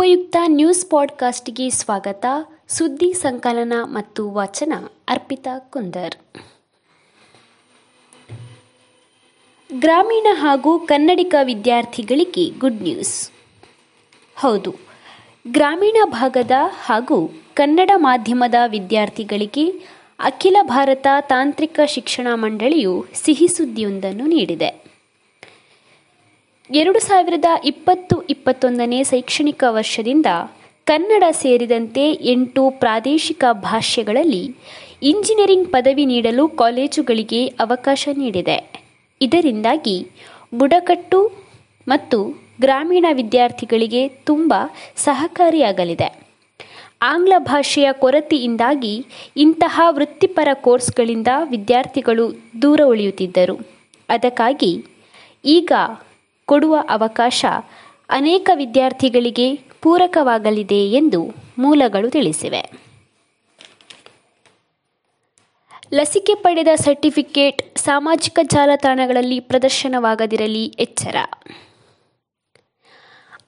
ಉಪಯುಕ್ತ ನ್ಯೂಸ್ ಪಾಡ್ಕಾಸ್ಟ್ಗೆ ಸ್ವಾಗತ. ಸುದ್ದಿ ಸಂಕಲನ ಮತ್ತು ವಾಚನ ಅರ್ಪಿತಾ ಕುಂದರ್. ಗ್ರಾಮೀಣ ಹಾಗೂ ಕನ್ನಡಿಗ ವಿದ್ಯಾರ್ಥಿಗಳಿಗೆ ಗುಡ್ ನ್ಯೂಸ್ ಹೌದು, ಗ್ರಾಮೀಣ ಭಾಗದ ಹಾಗೂ ಕನ್ನಡ ಮಾಧ್ಯಮದ ವಿದ್ಯಾರ್ಥಿಗಳಿಗೆ ಅಖಿಲ ಭಾರತ ತಾಂತ್ರಿಕ ಶಿಕ್ಷಣ ಮಂಡಳಿಯು ಸಿಹಿ ಸುದ್ದಿಯೊಂದನ್ನು ನೀಡಿದೆ. ಎರಡು ಸಾವಿರದ ಇಪ್ಪತ್ತು ಇಪ್ಪತ್ತೊಂದನೇ ಶೈಕ್ಷಣಿಕ ವರ್ಷದಿಂದ ಕನ್ನಡ ಸೇರಿದಂತೆ ಎಂಟು ಪ್ರಾದೇಶಿಕ ಭಾಷೆಗಳಲ್ಲಿ ಇಂಜಿನಿಯರಿಂಗ್ ಪದವಿ ನೀಡಲು ಕಾಲೇಜುಗಳಿಗೆ ಅವಕಾಶ ನೀಡಿದೆ. ಇದರಿಂದಾಗಿ ಬುಡಕಟ್ಟು ಮತ್ತು ಗ್ರಾಮೀಣ ವಿದ್ಯಾರ್ಥಿಗಳಿಗೆ ತುಂಬ ಸಹಕಾರಿಯಾಗಲಿದೆ. ಆಂಗ್ಲ ಭಾಷೆಯ ಕೊರತೆಯಿಂದಾಗಿ ಇಂತಹ ವೃತ್ತಿಪರ ಕೋರ್ಸ್ಗಳಿಂದ ವಿದ್ಯಾರ್ಥಿಗಳು ದೂರ ಉಳಿಯುತ್ತಿದ್ದರು. ಅದಕ್ಕಾಗಿ ಈಗ ಕೊಡುವ ಅವಕಾಶ ಅನೇಕ ವಿದ್ಯಾರ್ಥಿಗಳಿಗೆ ಪೂರಕವಾಗಲಿದೆ ಎಂದು ಮೂಲಗಳು ತಿಳಿಸಿವೆ. ಲಸಿಕೆ ಪಡೆದ ಸರ್ಟಿಫಿಕೇಟ್ ಸಾಮಾಜಿಕ ಜಾಲತಾಣಗಳಲ್ಲಿ ಪ್ರದರ್ಶನವಾಗದಿರಲಿ ಎಚ್ಚರ.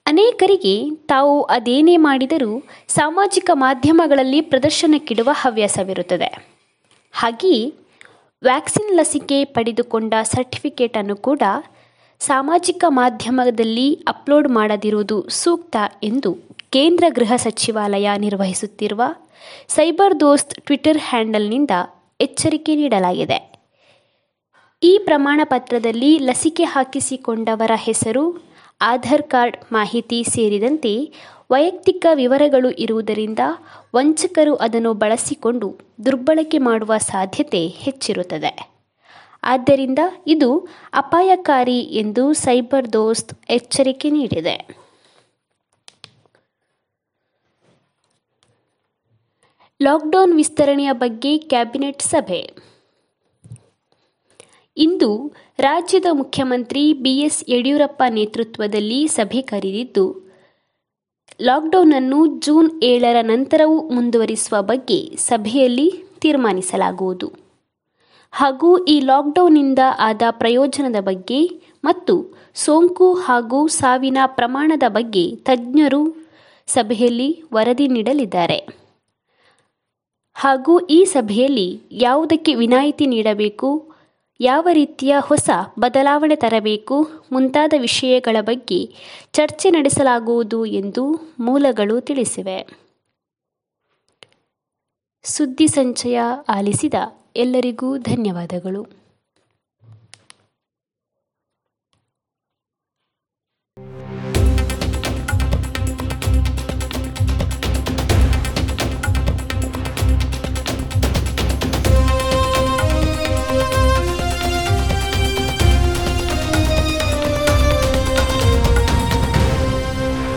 ಅನೇಕರಿಗೆ ತಾವು ಅದೇನೇ ಮಾಡಿದರೂ ಸಾಮಾಜಿಕ ಮಾಧ್ಯಮಗಳಲ್ಲಿ ಪ್ರದರ್ಶನಕ್ಕಿಡುವ ಹವ್ಯಾಸವಿರುತ್ತದೆ. ಹಾಗೆಯೇ ವ್ಯಾಕ್ಸಿನ್ ಲಸಿಕೆ ಪಡೆದುಕೊಂಡ ಸರ್ಟಿಫಿಕೇಟನ್ನು ಕೂಡ ಸಾಮಾಜಿಕ ಮಾಧ್ಯಮದಲ್ಲಿ ಅಪ್ಲೋಡ್ ಮಾಡದಿರುವುದು ಸೂಕ್ತ ಎಂದು ಕೇಂದ್ರ ಗೃಹ ಸಚಿವಾಲಯ ನಿರ್ವಹಿಸುತ್ತಿರುವ ಸೈಬರ್ ದೋಸ್ತ್ ಟ್ವಿಟರ್ ಹ್ಯಾಂಡಲ್ನಿಂದ ಎಚ್ಚರಿಕೆ ನೀಡಲಾಗಿದೆ. ಈ ಪ್ರಮಾಣ ಪತ್ರದಲ್ಲಿ ಲಸಿಕೆ ಹಾಕಿಸಿಕೊಂಡವರ ಹೆಸರು, ಆಧಾರ್ ಕಾರ್ಡ್ ಮಾಹಿತಿ ಸೇರಿದಂತೆ ವೈಯಕ್ತಿಕ ವಿವರಗಳು ಇರುವುದರಿಂದ ವಂಚಕರು ಅದನ್ನು ಬಳಸಿಕೊಂಡು ದುರ್ಬಳಕೆ ಮಾಡುವ ಸಾಧ್ಯತೆ ಹೆಚ್ಚಿರುತ್ತದೆ. ಆದ್ದರಿಂದ ಇದು ಅಪಾಯಕಾರಿ ಎಂದು ಸೈಬರ್ ದೋಸ್ತ್ ಎಚ್ಚರಿಕೆ ನೀಡಿದೆ. ಲಾಕ್ಡೌನ್ ವಿಸ್ತರಣೆಯ ಬಗ್ಗೆ ಕ್ಯಾಬಿನೆಟ್ ಸಭೆ. ಇಂದು ರಾಜ್ಯದ ಮುಖ್ಯಮಂತ್ರಿ ಬಿಎಸ್ ಯಡಿಯೂರಪ್ಪ ನೇತೃತ್ವದಲ್ಲಿ ಸಭೆ ಕರೆದಿದ್ದು ಲಾಕ್ಡೌನ್ ಅನ್ನು ಜೂನ್ ಏಳರ ನಂತರವೂ ಮುಂದುವರಿಸುವ ಬಗ್ಗೆ ಸಭೆಯಲ್ಲಿ ತೀರ್ಮಾನಿಸಲಾಗುವುದು. ಹಾಗೂ ಈ ಲಾಕ್ಡೌನ್ನಿಂದ ಆದ ಪ್ರಯೋಜನದ ಬಗ್ಗೆ ಮತ್ತು ಸೋಂಕು ಹಾಗೂ ಸಾವಿನ ಪ್ರಮಾಣದ ಬಗ್ಗೆ ತಜ್ಞರು ಸಭೆಯಲ್ಲಿ ವರದಿ ನೀಡಲಿದ್ದಾರೆ. ಹಾಗೂ ಈ ಸಭೆಯಲ್ಲಿ ಯಾವುದಕ್ಕೆ ವಿನಾಯಿತಿ ನೀಡಬೇಕು, ಯಾವ ರೀತಿಯ ಹೊಸ ಬದಲಾವಣೆ ತರಬೇಕು ಮುಂತಾದ ವಿಷಯಗಳ ಬಗ್ಗೆ ಚರ್ಚೆ ನಡೆಸಲಾಗುವುದು ಎಂದು ಮೂಲಗಳು ತಿಳಿಸಿವೆ. ಸುದ್ದಿ ಸಂಚಯ ಆಲಿಸಿದ ಎಲ್ಲರಿಗೂ ಧನ್ಯವಾದಗಳು.